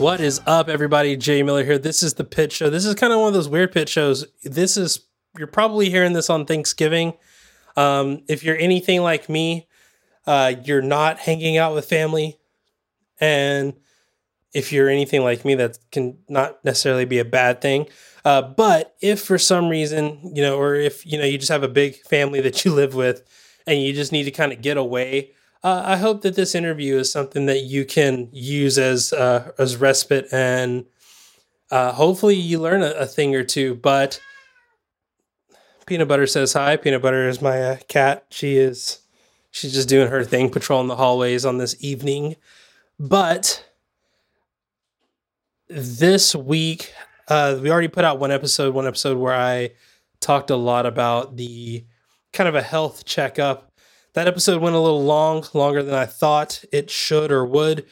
What is up, everybody? Jay Miller here. This is the Pit Show. This is kind of one of those weird pit shows. This is, you're probably hearing this on Thanksgiving. Um, if you're anything like me, uh, you're not hanging out with family. And if you're anything like me, that can not necessarily be a bad thing. Uh, but if for some reason, you know, or if, you know, you just have a big family that you live with and you just need to kind of get away, uh, I hope that this interview is something that you can use as uh, as respite and uh, hopefully you learn a, a, thing or two. But Peanut Butter says hi. Peanut Butter is my uh, cat. She is she's just doing her thing, patrolling the hallways on this evening. But this week, uh, we already put out one episode, one episode where I talked a lot about the kind of a health checkup that episode went a little long, longer than I thought it should or would.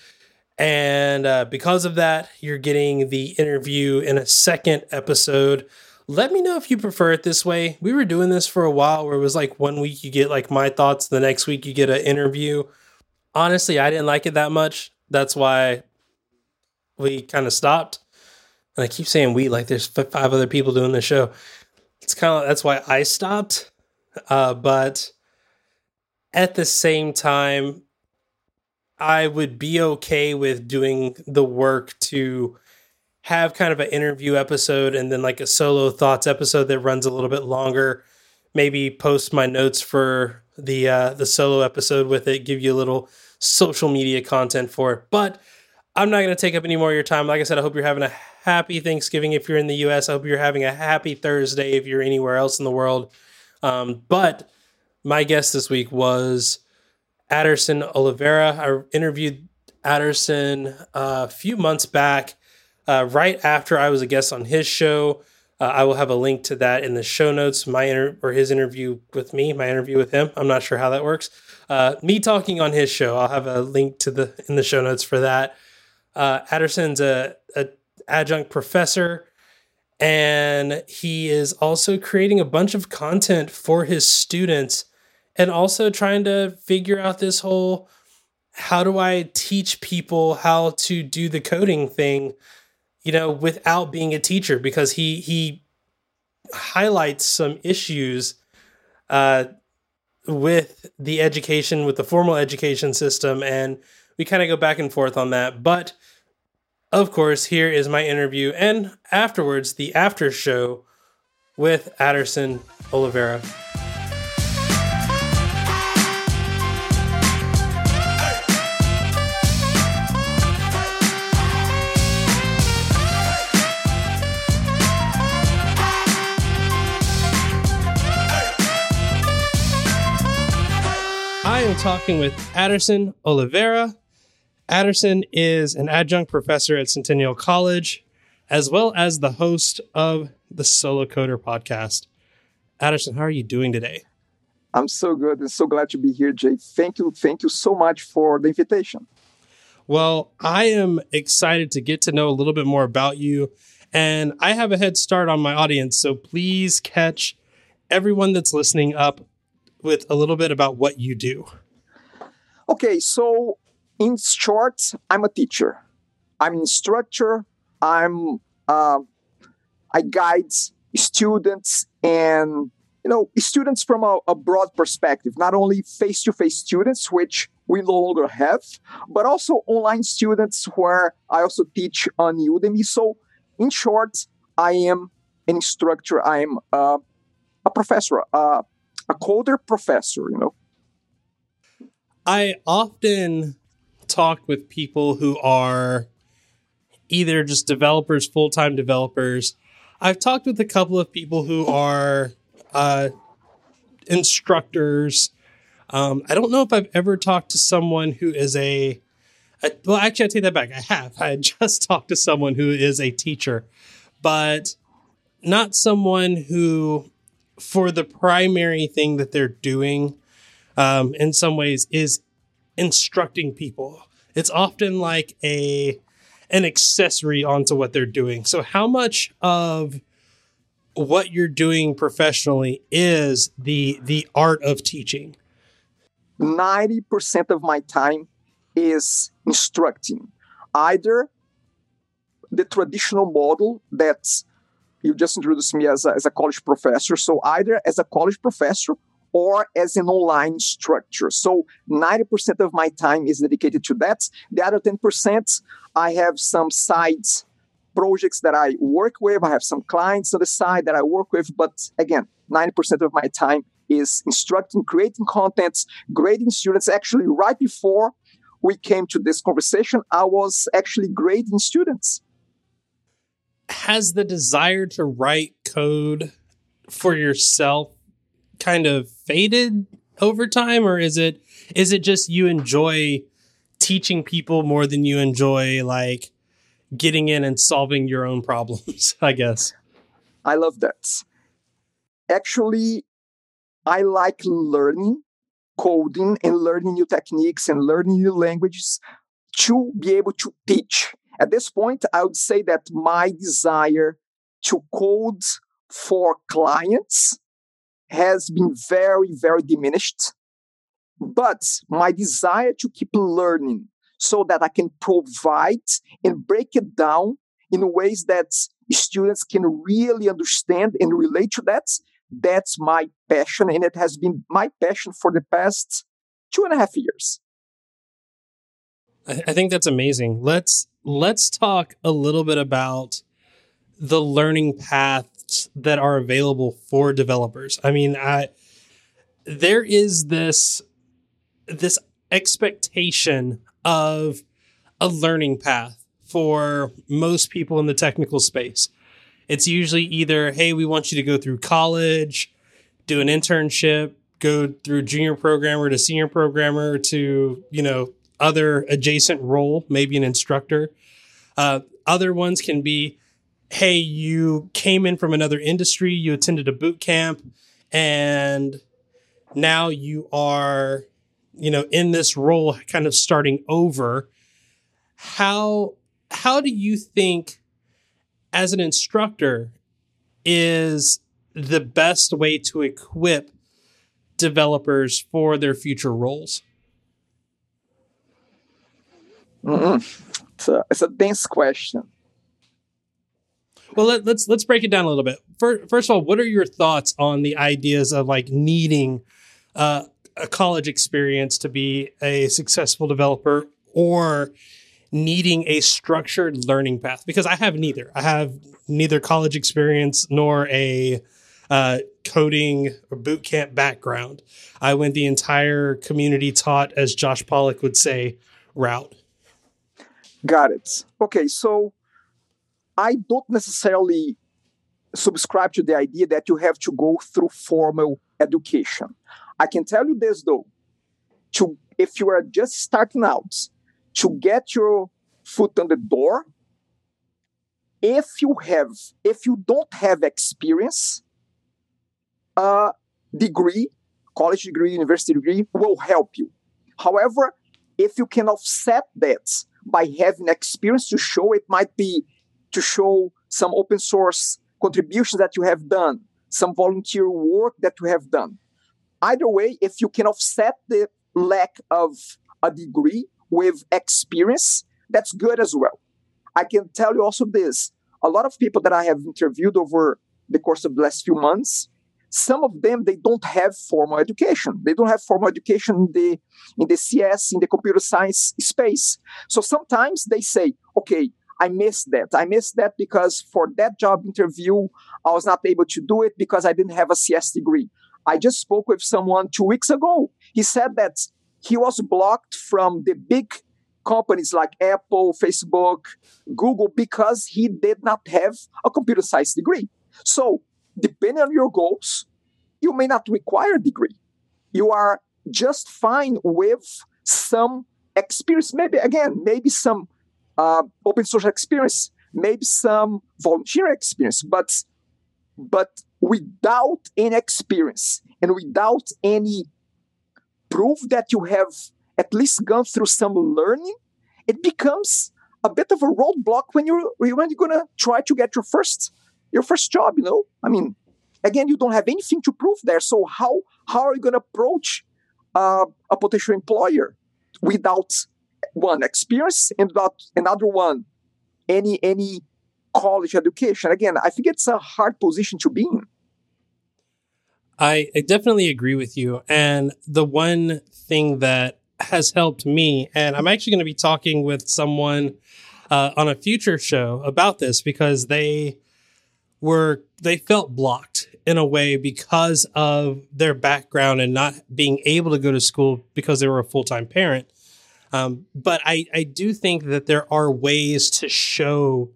And uh, because of that, you're getting the interview in a second episode. Let me know if you prefer it this way. We were doing this for a while where it was like one week you get like my thoughts, the next week you get an interview. Honestly, I didn't like it that much. That's why we kind of stopped. And I keep saying we like there's five other people doing the show. It's kind of that's why I stopped. Uh, but at the same time, I would be okay with doing the work to have kind of an interview episode and then like a solo thoughts episode that runs a little bit longer. Maybe post my notes for the uh, the solo episode with it, give you a little social media content for it. But I'm not going to take up any more of your time. Like I said, I hope you're having a happy Thanksgiving if you're in the US. I hope you're having a happy Thursday if you're anywhere else in the world. Um, but my guest this week was Aderson Oliveira. I interviewed Aderson uh, a few months back, uh, right after I was a guest on his show. Uh, I will have a link to that in the show notes. My inter- or his interview with me, my interview with him. I'm not sure how that works. Uh, me talking on his show. I'll have a link to the in the show notes for that. Uh, Aderson's a, a adjunct professor and he is also creating a bunch of content for his students and also trying to figure out this whole how do I teach people how to do the coding thing, you know, without being a teacher? Because he he highlights some issues uh, with the education with the formal education system and we kind of go back and forth on that. But of course here is my interview and afterwards the after show with Aderson Oliveira. I am talking with Aderson Oliveira. Aderson is an adjunct professor at Centennial College, as well as the host of the Solo Coder podcast. Aderson, how are you doing today? I'm so good and so glad to be here, Jay. Thank you. Thank you so much for the invitation. Well, I am excited to get to know a little bit more about you. And I have a head start on my audience. So please catch everyone that's listening up with a little bit about what you do. Okay, so in short, I'm a teacher. I'm an instructor. I'm uh, I guide students and you know students from a, a broad perspective, not only face-to-face students, which we no longer have, but also online students where I also teach on Udemy. So, in short, I am an instructor. I am uh, a professor, uh, a coder professor, you know. I often talk with people who are either just developers, full time developers. I've talked with a couple of people who are uh, instructors. Um, I don't know if I've ever talked to someone who is a, a, well, actually, I take that back. I have. I just talked to someone who is a teacher, but not someone who for the primary thing that they're doing um, in some ways is instructing people. It's often like a an accessory onto what they're doing. So how much of what you're doing professionally is the the art of teaching? 90% of my time is instructing. Either the traditional model that you just introduced me as a, as a college professor. So either as a college professor or as an online structure. So 90% of my time is dedicated to that. The other 10%, I have some sides projects that I work with. I have some clients on the side that I work with. But again, 90% of my time is instructing, creating contents, grading students. Actually, right before we came to this conversation, I was actually grading students. Has the desire to write code for yourself kind of faded over time or is it is it just you enjoy teaching people more than you enjoy like getting in and solving your own problems i guess? I love that. Actually i like learning coding and learning new techniques and learning new languages to be able to teach. At this point i would say that my desire to code for clients has been very, very diminished. But my desire to keep learning so that I can provide and break it down in ways that students can really understand and relate to that, that's my passion. And it has been my passion for the past two and a half years. I think that's amazing. Let's let's talk a little bit about the learning path that are available for developers. I mean, I there is this this expectation of a learning path for most people in the technical space. It's usually either, hey, we want you to go through college, do an internship, go through junior programmer to senior programmer to, you know, other adjacent role, maybe an instructor. Uh, other ones can be, hey, you came in from another industry, you attended a boot camp, and now you are, you know, in this role, kind of starting over. How how do you think, as an instructor, is the best way to equip developers for their future roles? Mm-hmm. It's, a, it's a dense question. Well, let, us let's, let's break it down a little bit. First, first of all, what are your thoughts on the ideas of like needing uh, a college experience to be a successful developer, or needing a structured learning path? Because I have neither. I have neither college experience nor a uh, coding or boot camp background. I went the entire community taught, as Josh Pollock would say, route. Got it. Okay, so I don't necessarily subscribe to the idea that you have to go through formal education. I can tell you this though, to if you are just starting out, to get your foot on the door, if you have, if you don't have experience, a degree, college degree, university degree will help you. However, if you can offset that by having experience to show, it might be to show some open source contributions that you have done, some volunteer work that you have done. Either way, if you can offset the lack of a degree with experience, that's good as well. I can tell you also this a lot of people that I have interviewed over the course of the last few months, some of them they don't have formal education. They don't have formal education in the in the CS, in the computer science space. So sometimes they say, okay, I missed that. I missed that because for that job interview, I was not able to do it because I didn't have a CS degree. I just spoke with someone two weeks ago. He said that he was blocked from the big companies like Apple, Facebook, Google because he did not have a computer science degree. So, depending on your goals, you may not require a degree. You are just fine with some experience. Maybe, again, maybe some uh, open source experience, maybe some volunteer experience, but but without any experience and without any proof that you have at least gone through some learning, it becomes a bit of a roadblock when you're when you're gonna try to get your first your first job. You know, I mean, again, you don't have anything to prove there. So how how are you gonna approach uh, a potential employer without one experience and not another one any any college education. Again, I think it's a hard position to be in. I, I definitely agree with you. And the one thing that has helped me, and I'm actually going to be talking with someone uh, on a future show about this because they were they felt blocked in a way because of their background and not being able to go to school because they were a full time parent. Um, but I, I do think that there are ways to show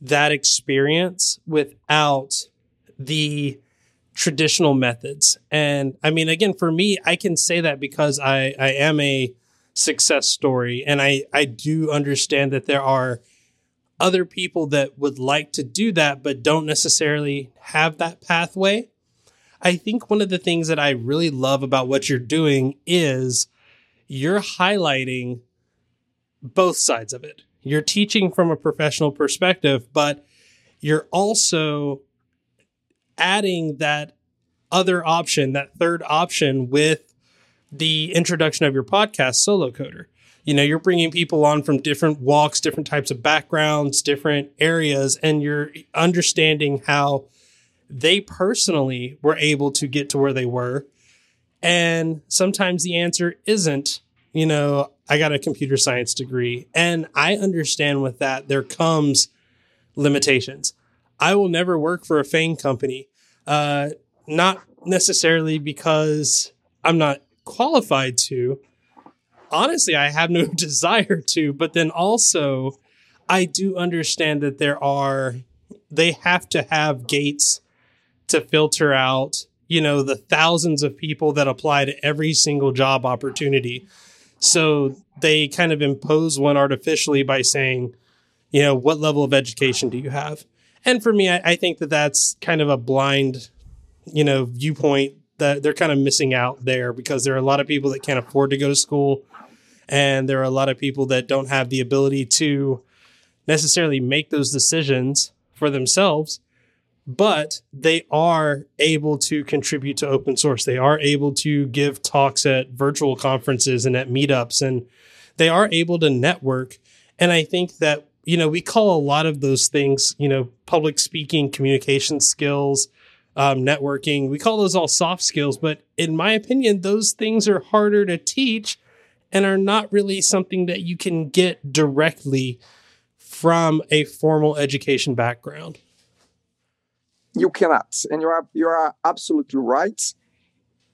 that experience without the traditional methods. And I mean, again, for me, I can say that because I, I am a success story and I, I do understand that there are other people that would like to do that, but don't necessarily have that pathway. I think one of the things that I really love about what you're doing is you're highlighting both sides of it. You're teaching from a professional perspective, but you're also adding that other option, that third option with the introduction of your podcast, Solo Coder. You know, you're bringing people on from different walks, different types of backgrounds, different areas, and you're understanding how they personally were able to get to where they were. And sometimes the answer isn't, you know, I got a computer science degree. And I understand with that, there comes limitations. I will never work for a FANG company, uh, not necessarily because I'm not qualified to. Honestly, I have no desire to, but then also I do understand that there are, they have to have gates to filter out, you know, the thousands of people that apply to every single job opportunity. So they kind of impose one artificially by saying, you know, what level of education do you have? And for me, I, I think that that's kind of a blind, you know, viewpoint that they're kind of missing out there because there are a lot of people that can't afford to go to school. And there are a lot of people that don't have the ability to necessarily make those decisions for themselves but they are able to contribute to open source. They are able to give talks at virtual conferences and at meetups, and they are able to network. And I think that, you know, we call a lot of those things, you know, public speaking, communication skills, um, networking, we call those all soft skills. But in my opinion, those things are harder to teach and are not really something that you can get directly from a formal education background you cannot. And you are you are absolutely right.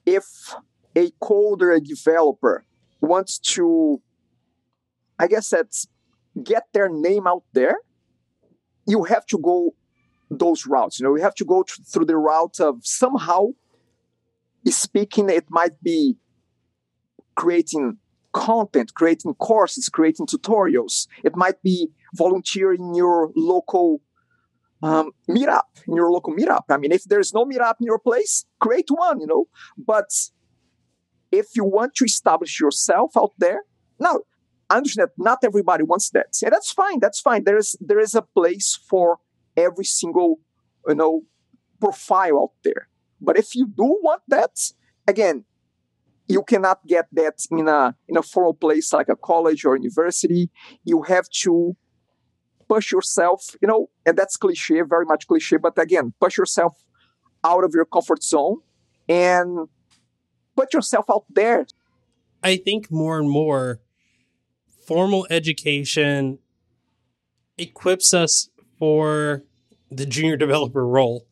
If a coder a developer wants to i guess that's get their name out there you have to go those routes. You know you have to go through the route of somehow speaking it might be creating content creating courses creating tutorials. It might be volunteering your local um, meetup in your local meetup. I mean, if there's no meetup in your place, create one, you know. But if you want to establish yourself out there, now I understand that not everybody wants that. And that's fine. That's fine. There is there is a place for every single, you know, profile out there. But if you do want that, again, you cannot get that in a in a formal place like a college or university. You have to push yourself, you know, and that's cliche, very much cliche, but again, push yourself out of your comfort zone and put yourself out there. I think more and more formal education equips us for the junior developer role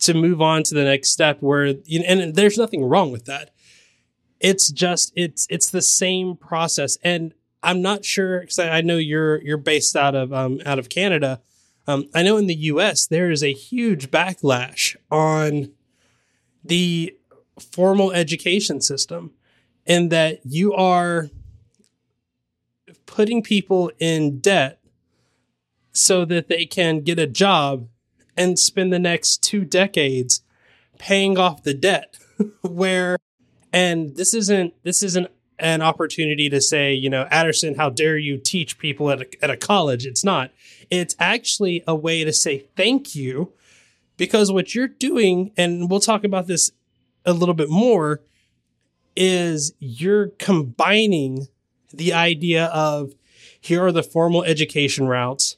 to move on to the next step where and there's nothing wrong with that it's just it's it's the same process and I'm not sure because I, I, know you're you're based out of um, out of Canada. Um, I know in the U.S. there is a huge backlash on the formal education system, in that you are putting people in debt so that they can get a job and spend the next two decades paying off the debt. Where and this isn't this isn't an opportunity to say, you know, Aderson, how dare you teach people at a, at a college? It's not. It's actually a way to say thank you because what you're doing, and we'll talk about this a little bit more, is you're combining the idea of here are the formal education routes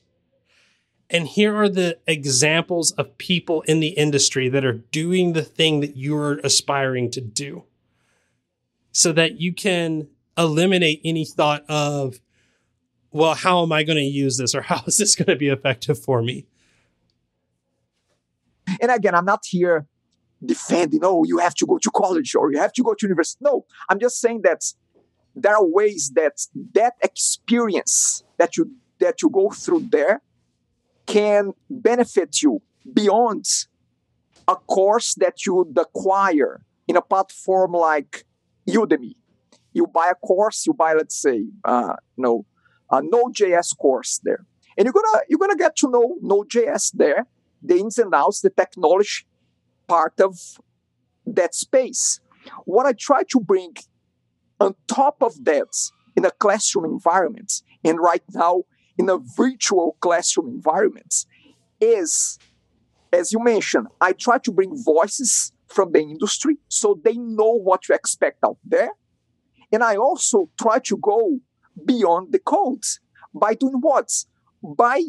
And here are the examples of people in the industry that are doing the thing that you're aspiring to do so that you can eliminate any thought of, well, how am I going to use this or how is this going to be effective for me? And again, I'm not here defending, oh, you have to go to college or you have to go to university. No, I'm just saying that there are ways that that experience that you that you go through there can benefit you beyond a course that you would acquire in a platform like Udemy. You buy a course, you buy, let's say, uh, you know, a Node.js course there, and you're gonna you're gonna get to know Node.js there, the ins and outs, the technology part of that space. What I try to bring on top of that in a classroom environment, and right now in a virtual classroom environment, is, as you mentioned, I try to bring voices from the industry so they know what to expect out there. And I also try to go beyond the codes by doing what? By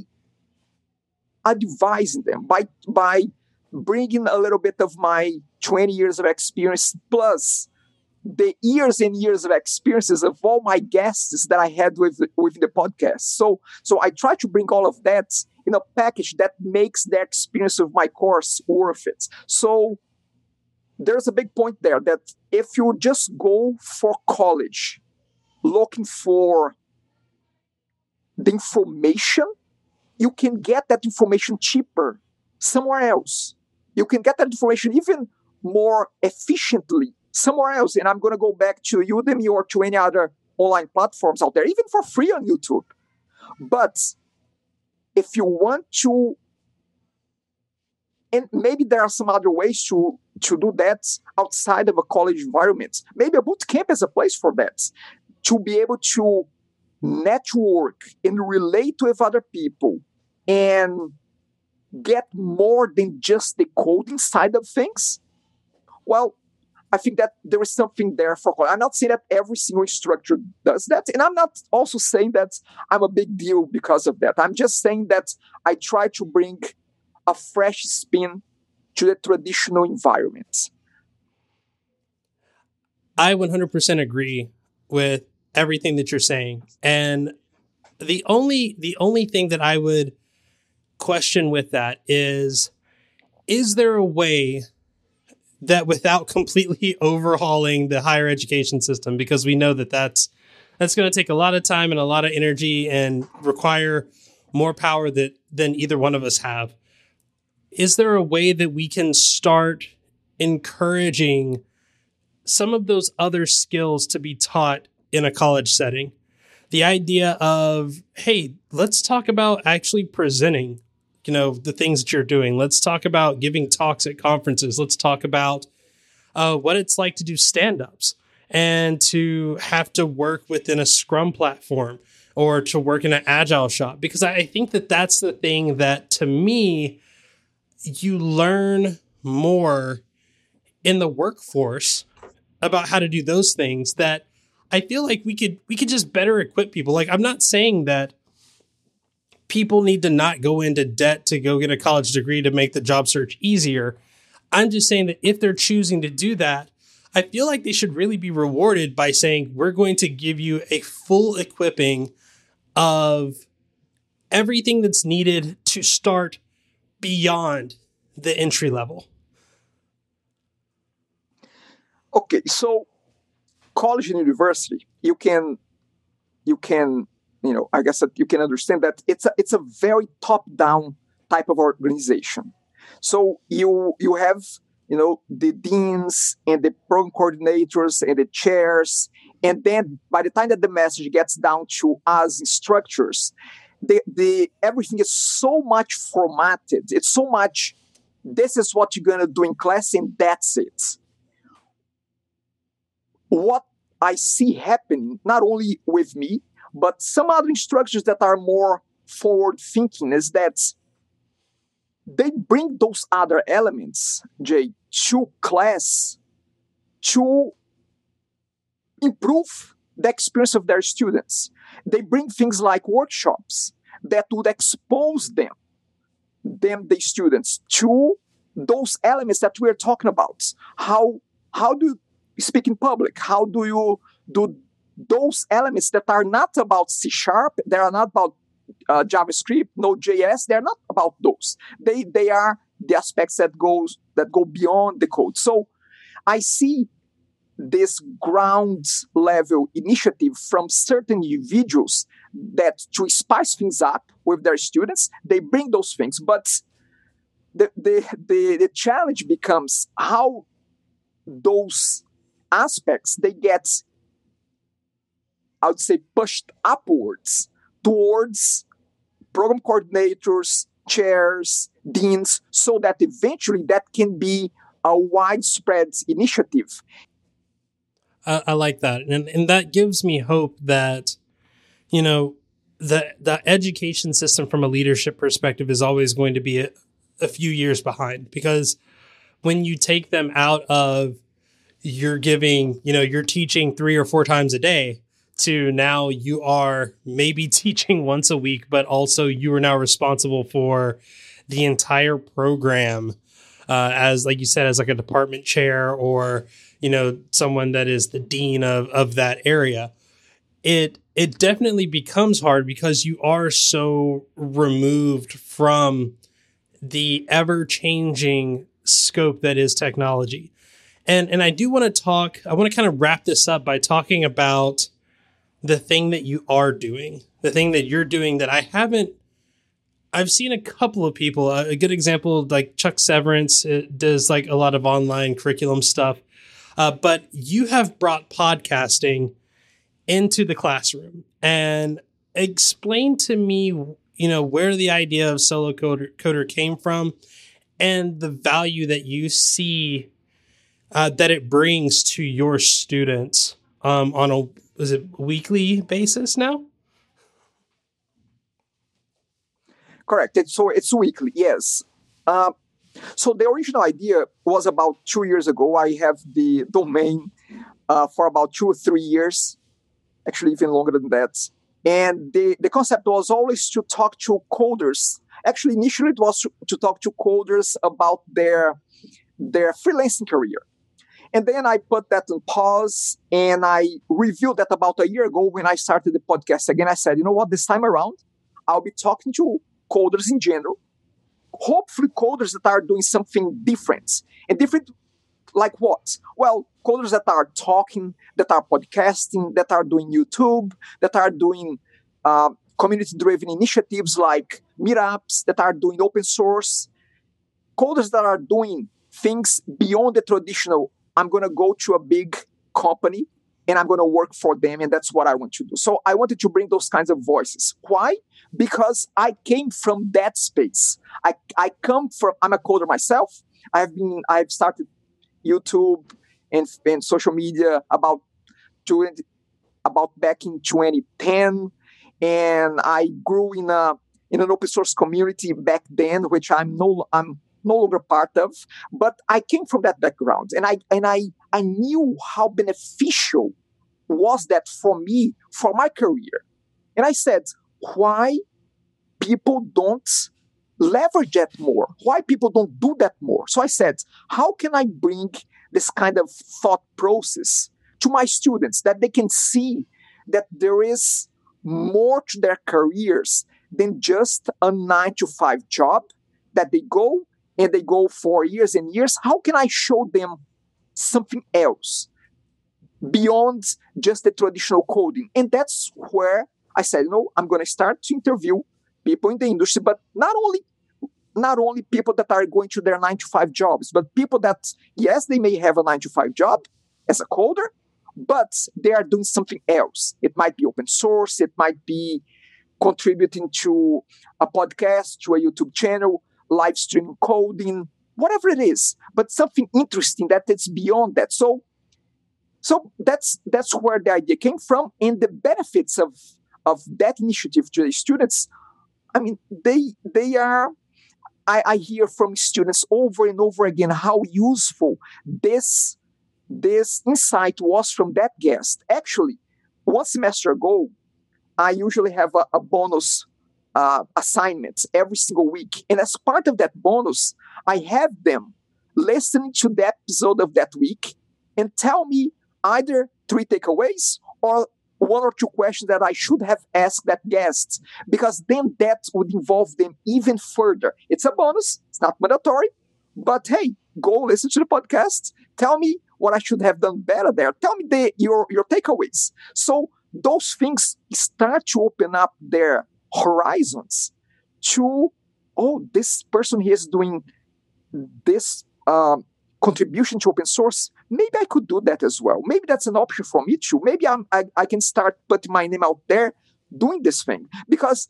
advising them, by, by bringing a little bit of my 20 years of experience plus the years and years of experiences of all my guests that I had with with the podcast. So so I try to bring all of that in a package that makes the experience of my course worth it. So there's a big point there that if you just go for college looking for the information, you can get that information cheaper somewhere else. You can get that information even more efficiently somewhere else. And I'm going to go back to Udemy or to any other online platforms out there, even for free on YouTube. But if you want to, and maybe there are some other ways to to do that outside of a college environment. Maybe a boot camp is a place for that. To be able to network and relate with other people and get more than just the coding side of things. Well, I think that there is something there for I'm not saying that every single instructor does that. And I'm not also saying that I'm a big deal because of that. I'm just saying that I try to bring a fresh spin to the traditional environment. I 100% agree with everything that you're saying. And the only the only thing that I would question with that is is there a way that without completely overhauling the higher education system because we know that that's that's going to take a lot of time and a lot of energy and require more power that than either one of us have is there a way that we can start encouraging some of those other skills to be taught in a college setting? The idea of hey let's talk about actually presenting you know the things that you're doing. Let's talk about giving talks at conferences. Let's talk about uh, what it's like to do stand-ups and to have to work within a scrum platform or to work in an agile shop. Because i think that that's the thing that to me you learn more in the workforce about how to do those things that i feel like we could we could just better equip people like i'm not saying that people need to not go into debt to go get a college degree to make the job search easier. I'm just saying that if they're choosing to do that, I feel like they should really be rewarded by saying, we're going to give you a full equipping of everything that's needed to start beyond the entry level. Okay, so college and university, you can you can you know, I guess that you can understand that it's a, it's a very top-down type of organization. So you you have you know the deans and the program coordinators and the chairs, and then by the time that the message gets down to us instructors, the the everything is so much formatted. It's so much. This is what you're gonna do in class, and that's it. What I see happening, not only with me, but some other instructors that are more forward thinking is that they bring those other elements, Jay, to class to improve the experience of their students. They bring things like workshops that would expose them them, the students, to those elements that we're talking about. How how do you speak in public? How do you do those elements that are not about C sharp, they are not about uh, JavaScript, Node.js, they're not about those. They they are the aspects that goes that go beyond the code. So I see this ground level initiative from certain individuals that to spice things up with their students, they bring those things. But the, the, the, the challenge becomes how those aspects they get I would say pushed upwards towards program coordinators, chairs, deans, so that eventually that can be a widespread initiative. I, I like that. And, and that gives me hope that, you know, the, the education system from a leadership perspective is always going to be a, a few years behind because when you take them out of you're giving, you know, you're teaching three or four times a day to now you are maybe teaching once a week, but also you are now responsible for the entire program uh, as, like you said, as like a department chair or you know someone that is the dean of of that area. It it definitely becomes hard because you are so removed from the ever changing scope that is technology. And and I do want to talk I want to kind of wrap this up by talking about the thing that you are doing, the thing that you're doing that I haven't. I've seen a couple of people. A good example, like Chuck Severance, does like a lot of online curriculum stuff. Uh, but you have brought podcasting into the classroom and explain to me, you know, where the idea of solo coder, coder came from and the value that you see uh, that it brings to your students um, on a is it weekly basis now? Correct. It's, so it's weekly. Yes. Uh, so the original idea was about two years ago. I have the domain uh, for about two or three years, actually even longer than that. And the, the concept was always to talk to coders. Actually, initially it was to, to talk to coders about their their freelancing career. And then I put that on pause and I reviewed that about a year ago when I started the podcast again. I said, you know what, this time around, I'll be talking to coders in general, hopefully coders that are doing something different. And different like what? Well, coders that are talking, that are podcasting, that are doing YouTube, that are doing uh, community driven initiatives like meetups, that are doing open source, coders that are doing things beyond the traditional I'm going to go to a big company and I'm going to work for them. And that's what I want to do. So I wanted to bring those kinds of voices. Why? Because I came from that space. I, I come from, I'm a coder myself. I've been, I've started YouTube and, and social media about 20, about back in 2010. And I grew in a, in an open source community back then, which I'm no, I'm no longer part of but i came from that background and i and i i knew how beneficial was that for me for my career. And i said why people don't leverage that more? Why people don't do that more? So i said how can i bring this kind of thought process to my students that they can see that there is more to their careers than just a nine to five job that they go and they go for years and years, how can I show them something else beyond just the traditional coding? And that's where I said, you know, I'm going to start to interview people in the industry, but not only not only people that are going to their nine to five jobs, but people that, yes, they may have a nine to five job as a coder, but they are doing something else. It might be open source, it might be contributing to a podcast, to a YouTube channel, live stream coding, whatever it is, but something interesting that it's beyond that. So, so that's that's where the idea came from, and the benefits of of that initiative to the students. I mean, they they are. I, I hear from students over and over again how useful this this insight was from that guest. Actually, one semester ago, I usually have a, a bonus uh, assignments every single week. And as part of that bonus, I have them listening to the episode of that week and tell me either three takeaways or one or two questions that I should have asked that guest, because then that would involve them even further. It's a bonus, it's not mandatory, but hey, go listen to the podcast. Tell me what I should have done better there. Tell me the, your, your takeaways. So those things start to open up their horizons to, oh, this person here is doing this um, contribution to open source. Maybe I could do that as well. Maybe that's an option for me too. Maybe I'm, I, I can start putting my name out there doing this thing because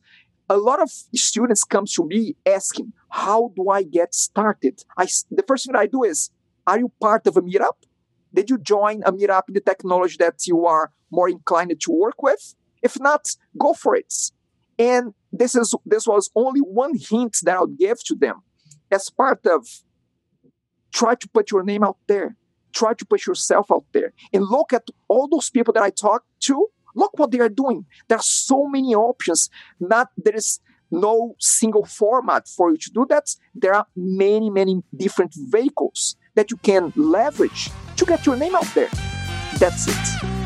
a lot of students come to me asking, how do I get started? I, the first thing I do is, are you part of a meetup? Did you join a meetup in the technology that you are more inclined to work with? If not, go for it. And this is this was only one hint that I would give to them as part of try to put your name out there. Try to put yourself out there and look at all those people that I talk to. Look what they are doing. There are so many options. Not there is no single format for you to do that. There are many, many different vehicles that you can leverage to get your name out there. That's it.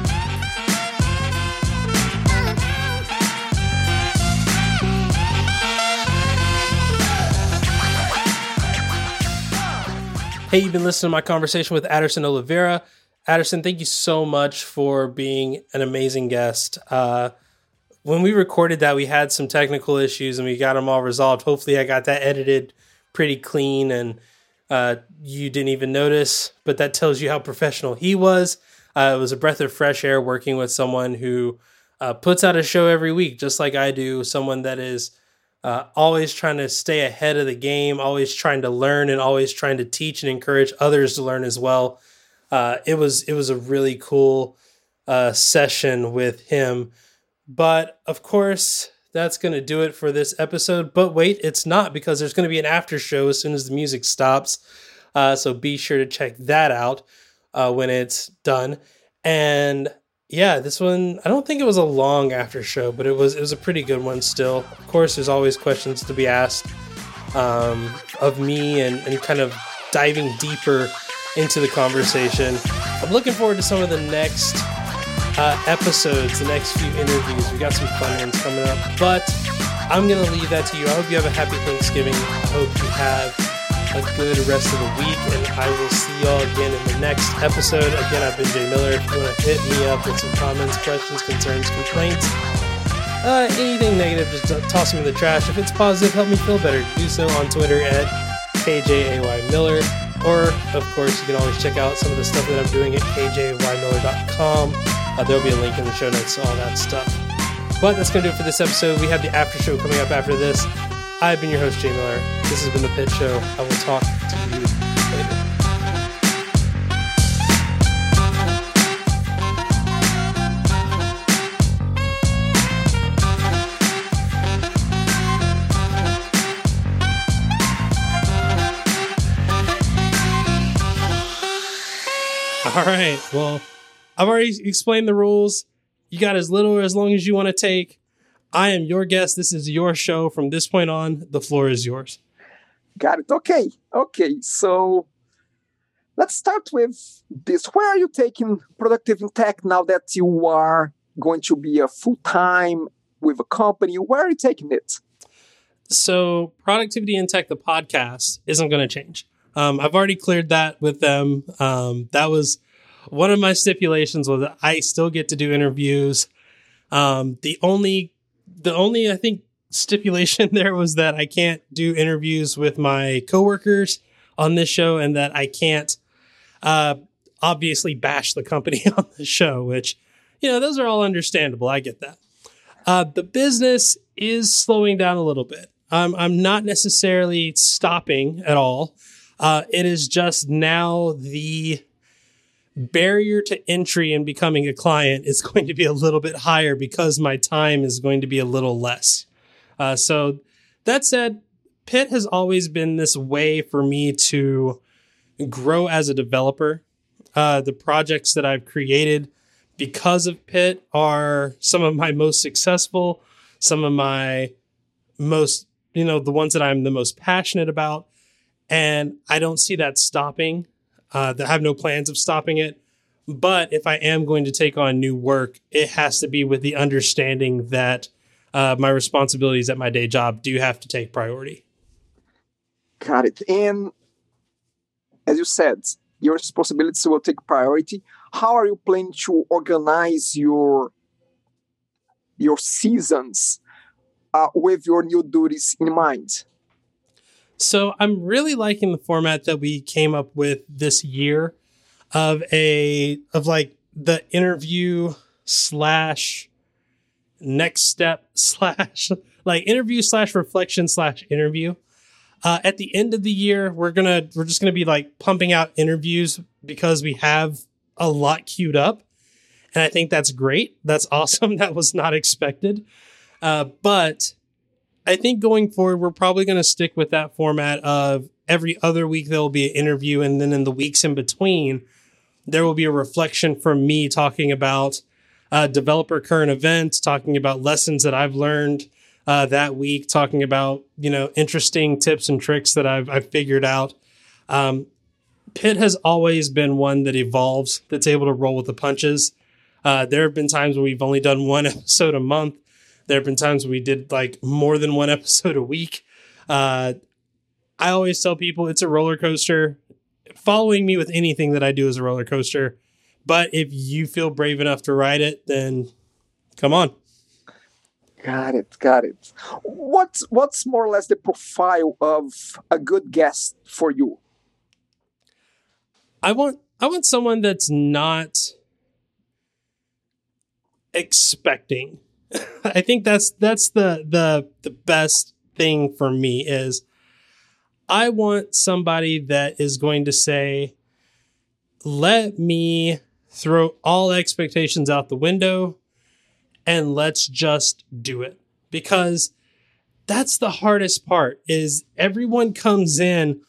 Hey, you've been listening to my conversation with Aderson Oliveira. Aderson, thank you so much for being an amazing guest. Uh, when we recorded that, we had some technical issues and we got them all resolved. Hopefully, I got that edited pretty clean and uh, you didn't even notice, but that tells you how professional he was. Uh, it was a breath of fresh air working with someone who uh, puts out a show every week, just like I do, someone that is uh, always trying to stay ahead of the game, always trying to learn, and always trying to teach and encourage others to learn as well. Uh, it was it was a really cool uh, session with him, but of course that's going to do it for this episode. But wait, it's not because there's going to be an after show as soon as the music stops. Uh, so be sure to check that out uh, when it's done. And yeah, this one I don't think it was a long after show, but it was it was a pretty good one still. Of course, there's always questions to be asked um, of me and, and kind of diving deeper into the conversation. I'm looking forward to some of the next uh, episodes, the next few interviews. We got some fun ones coming up, but I'm gonna leave that to you. I hope you have a happy Thanksgiving. I hope you have a good rest of the week, and I will see y'all again in the next episode. Again, I've been Jay Miller. If you want to hit me up with some comments, questions, concerns, complaints, uh, anything negative, just toss them in the trash. If it's positive, help me feel better. Do so on Twitter at KJAY Miller. Or, of course, you can always check out some of the stuff that I'm doing at kjaymiller.com. Uh, there'll be a link in the show notes to all that stuff. But that's going to do it for this episode. We have the after show coming up after this. I've been your host, Jay Miller. This has been The Pit Show. I will talk to you later. All right. Well, I've already explained the rules. You got as little or as long as you want to take. I am your guest. This is your show. From this point on, the floor is yours. Got it. Okay. Okay. So let's start with this. Where are you taking productive in tech now that you are going to be a full time with a company? Where are you taking it? So, Productivity in Tech, the podcast, isn't going to change. Um, I've already cleared that with them. Um, that was one of my stipulations was that I still get to do interviews. Um, the only the only I think stipulation there was that I can't do interviews with my coworkers on this show, and that I can't uh, obviously bash the company on the show. Which you know those are all understandable. I get that. Uh, the business is slowing down a little bit. Um, I'm not necessarily stopping at all. Uh, it is just now the barrier to entry in becoming a client is going to be a little bit higher because my time is going to be a little less. Uh, so that said, Pit has always been this way for me to grow as a developer. Uh, the projects that I've created because of Pit are some of my most successful, some of my most, you know, the ones that I'm the most passionate about. And I don't see that stopping. Uh, I have no plans of stopping it. But if I am going to take on new work, it has to be with the understanding that uh, my responsibilities at my day job do have to take priority. Got it. And as you said, your responsibilities will take priority. How are you planning to organize your your seasons uh, with your new duties in mind? So I'm really liking the format that we came up with this year of a of like the interview slash next step slash like interview slash reflection slash interview. Uh, at the end of the year, we're gonna we're just gonna be like pumping out interviews because we have a lot queued up, and I think that's great. That's awesome. That was not expected, uh, but I think going forward, we're probably gonna stick with that format of every other week there will be an interview, and then in the weeks in between, there will be a reflection from me talking about uh, developer current events, talking about lessons that I've learned uh, that week, talking about you know interesting tips and tricks that I've, I've figured out. Um, Pit has always been one that evolves, that's able to roll with the punches. Uh, there have been times where we've only done one episode a month. There have been times we did like more than one episode a week. Uh, I always tell people it's a roller coaster. Following me with anything that I do is a roller coaster. But if you feel brave enough to ride it, then come on. Got it, got it. What's what's more or less the profile of a good guest for you? I want I want someone that's not expecting. I think that's that's the the the best thing for me is I want somebody that is going to say let me throw all expectations out the window and let's just do it. Because that's the hardest part is everyone comes in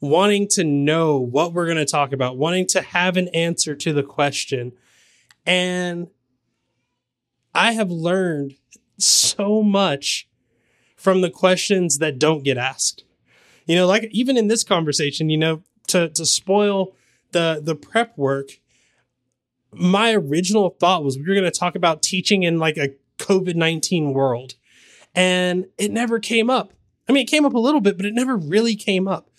wanting to know what we're going to talk about wanting to have an answer to the question. And i have learned so much from the questions that don't get asked you know like even in this conversation you know to to spoil the the prep work my original thought was we were going to talk about teaching in like a COVID 19 world. And it never came up. I mean, it came up a little bit, but it never really came up.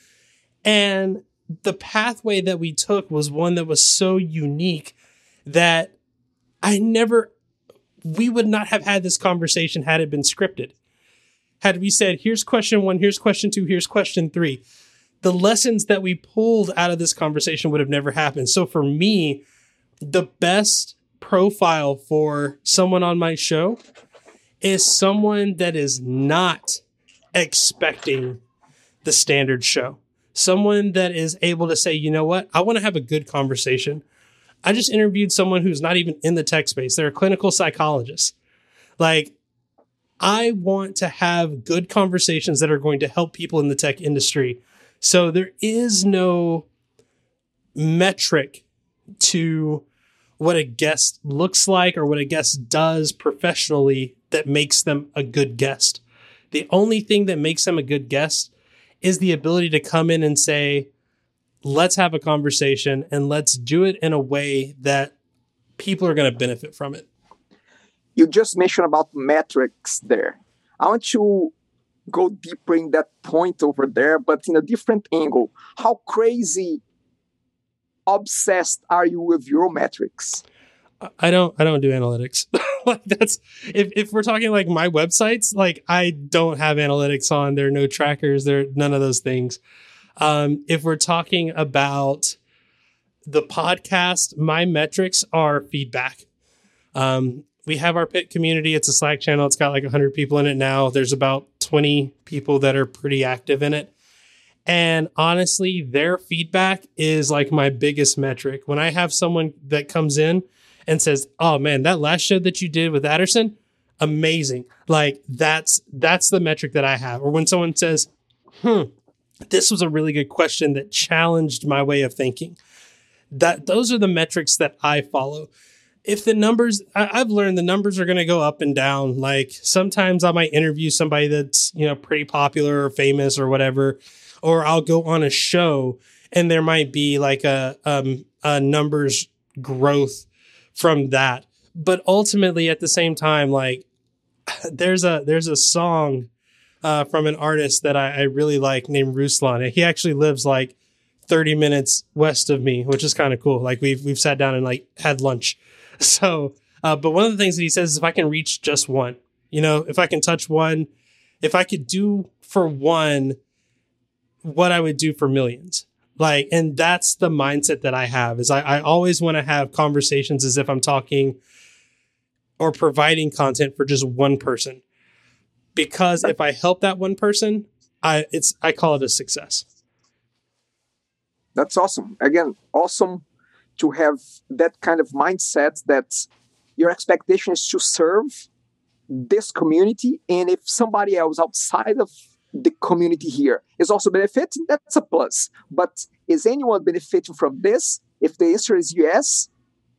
And the pathway that we took was one that was so unique that I never, we would not have had this conversation had it been scripted. Had we said, here's question one, here's question two, here's question three, the lessons that we pulled out of this conversation would have never happened. So for me, the best profile for someone on my show is someone that is not expecting the standard show. Someone that is able to say, you know what, I want to have a good conversation. I just interviewed someone who's not even in the tech space. They're a clinical psychologist. Like, I want to have good conversations that are going to help people in the tech industry. So there is no metric to what a guest looks like or what a guest does professionally that makes them a good guest. The only thing that makes them a good guest is the ability to come in and say, let's have a conversation and let's do it in a way that people are going to benefit from it. You just mentioned about metrics there. I want to go deeper in that point over there, but in a different angle. How crazy obsessed are you with your metrics? I don't I don't do analytics. like that's if, if we're talking like my websites, like I don't have analytics on. There are no trackers, there are none of those things. Um, if we're talking about the podcast, my metrics are feedback. Um, we have our pit community. It's a Slack channel. It's got like 100 people in it now. There's about 20 people that are pretty active in it. And honestly, their feedback is like my biggest metric. When I have someone that comes in and says, "Oh man, that last show that you did with Aderson, amazing." Like that's that's the metric that I have. Or when someone says, "Hmm, this was a really good question that challenged my way of thinking." That those are the metrics that I follow. if the numbers, I, I've learned the numbers are going to go up and down. Like sometimes I might interview somebody that's, you know, pretty popular or famous or whatever, or I'll go on a show and there might be like a, um, a numbers growth from that. But ultimately at the same time, like there's a, there's a song, uh, from an artist that I, I really like named Ruslan. He actually lives like 30 minutes west of me, which is kind of cool. Like we've, we've sat down and like had lunch So, uh, but one of the things that he says is if I can reach just one, you know, if I can touch one, if I could do for one what I would do for millions. Like, and that's the mindset that I have is I, I always want to have conversations as if I'm talking or providing content for just one person. Because if I help that one person, I it's I call it a success. That's awesome. Again, awesome to have that kind of mindset that your expectation is to serve this community. And if somebody else outside of the community here is also benefiting that's a plus. But is anyone benefiting from this? If the answer is yes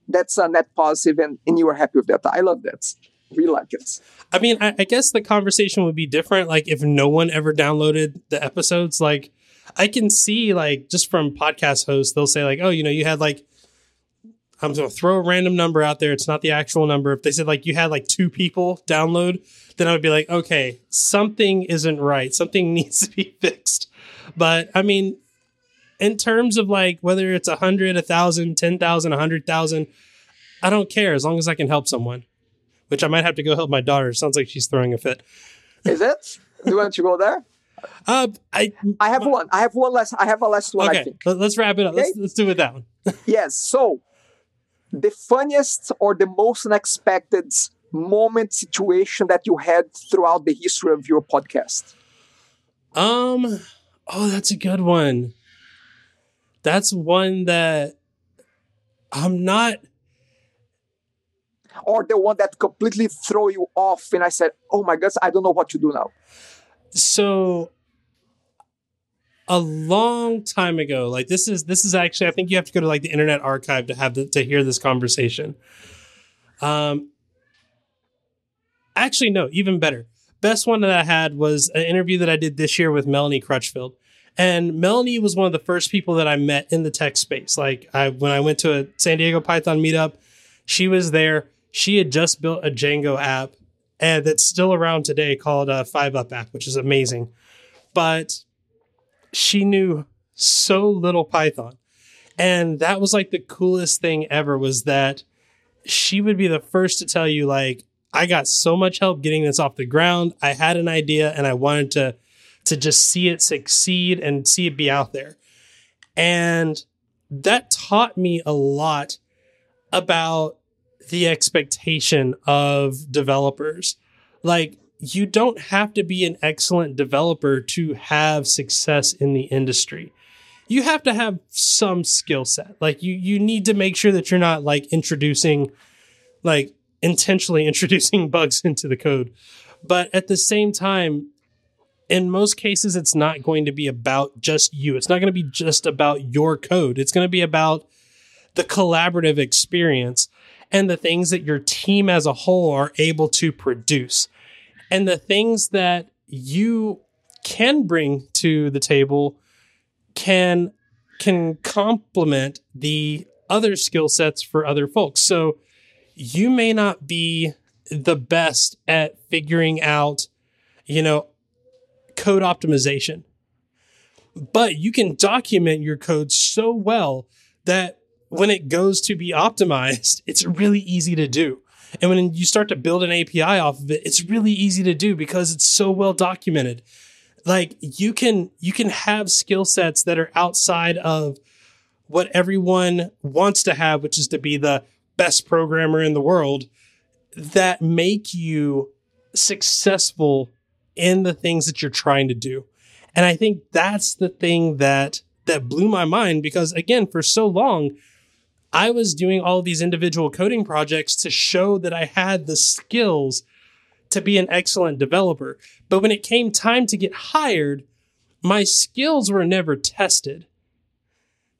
that's a net positive and, and you are happy with that. I love that really like it i mean I, I guess the conversation would be different like if no one ever downloaded the episodes like i can see like just from podcast hosts they'll say like oh you know you had like I'm going to throw a random number out there. It's not the actual number. If they said like you had like two people download, then I would be like, okay, something isn't right. Something needs to be fixed. But I mean, in terms of like whether it's a hundred, a thousand, ten thousand, a hundred thousand, I don't care as long as I can help someone. Which I might have to go help my daughter. Sounds like she's throwing a fit. Is it? Do you want to go there? Uh, I I have one. I have one last. I have a last one. Okay, let's wrap it up. Okay? Let's, let's do it that one. yes. So the funniest or the most unexpected moment situation that you had throughout the history of your podcast? Um, oh, that's a good one. That's one that I'm not or the one that completely throw you off and I said, "Oh my gosh, I don't know what to do now." So a long time ago. Like this is this is actually I think you have to go to like the Internet Archive to have the, to hear this conversation. Um, actually, no, even better. Best one that I had was an interview that I did this year with Melanie Crutchfield. And Melanie was one of the first people that I met in the tech space. Like I when I went to a San Diego Python meetup, she was there. She had just built a Django app and that's still around today called uh, a 5up app, which is amazing. But she knew so little Python. And that was like the coolest thing ever was that she would be the first to tell you, like, I got so much help getting this off the ground. I had an idea and I wanted to to just see it succeed and see it be out there. And that taught me a lot about the expectation of developers. Like you don't have to be an excellent developer to have success in the industry. You have to have some skill set. Like you you need to make sure that you're not like introducing like intentionally introducing bugs into the code. But at the same time, in most cases it's not going to be about just you. It's not going to be just about your code. It's going to be about the collaborative experience and the things that your team as a whole are able to produce and the things that you can bring to the table can can complement the other skill sets for other folks. So you may not be the best at figuring out, you know, code optimization. But you can document your code so well that when it goes to be optimized, it's really easy to do. And when you start to build an API off of it, it's really easy to do because it's so well documented. Like you can you can have skill sets that are outside of what everyone wants to have, which is to be the best programmer in the world, that make you successful in the things that you're trying to do. And I think that's the thing that that blew my mind because again, for so long, I was doing all these individual coding projects to show that I had the skills to be an excellent developer. But when it came time to get hired, my skills were never tested.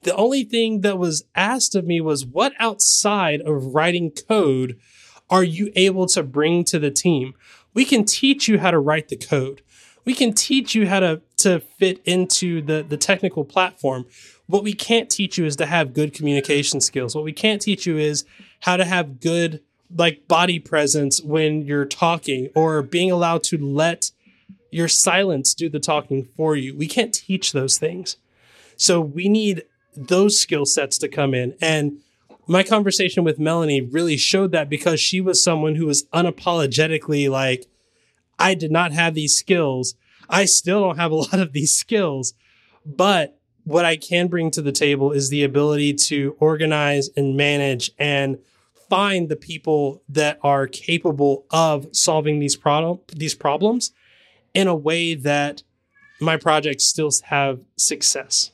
the only thing that was asked of me was what outside of writing code are you able to bring to the team? We can teach you how to write the code. We can teach you how to, to fit into the, the technical platform. What we can't teach you is to have good communication skills. What we can't teach you is how to have good like body presence when you're talking or being allowed to let your silence do the talking for you. We can't teach those things. So we need those skill sets to come in. And my conversation with Melanie really showed that because she was someone who was unapologetically like, I did not have these skills. I still don't have a lot of these skills, but what I can bring to the table is the ability to organize and manage and find the people that are capable of solving these problem these problems in a way that my projects still have success.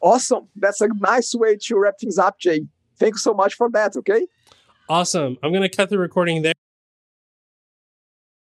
Awesome. That's a nice way to wrap things up, Jay. Thank you so much for that. Okay. Awesome. I'm going to cut the recording there.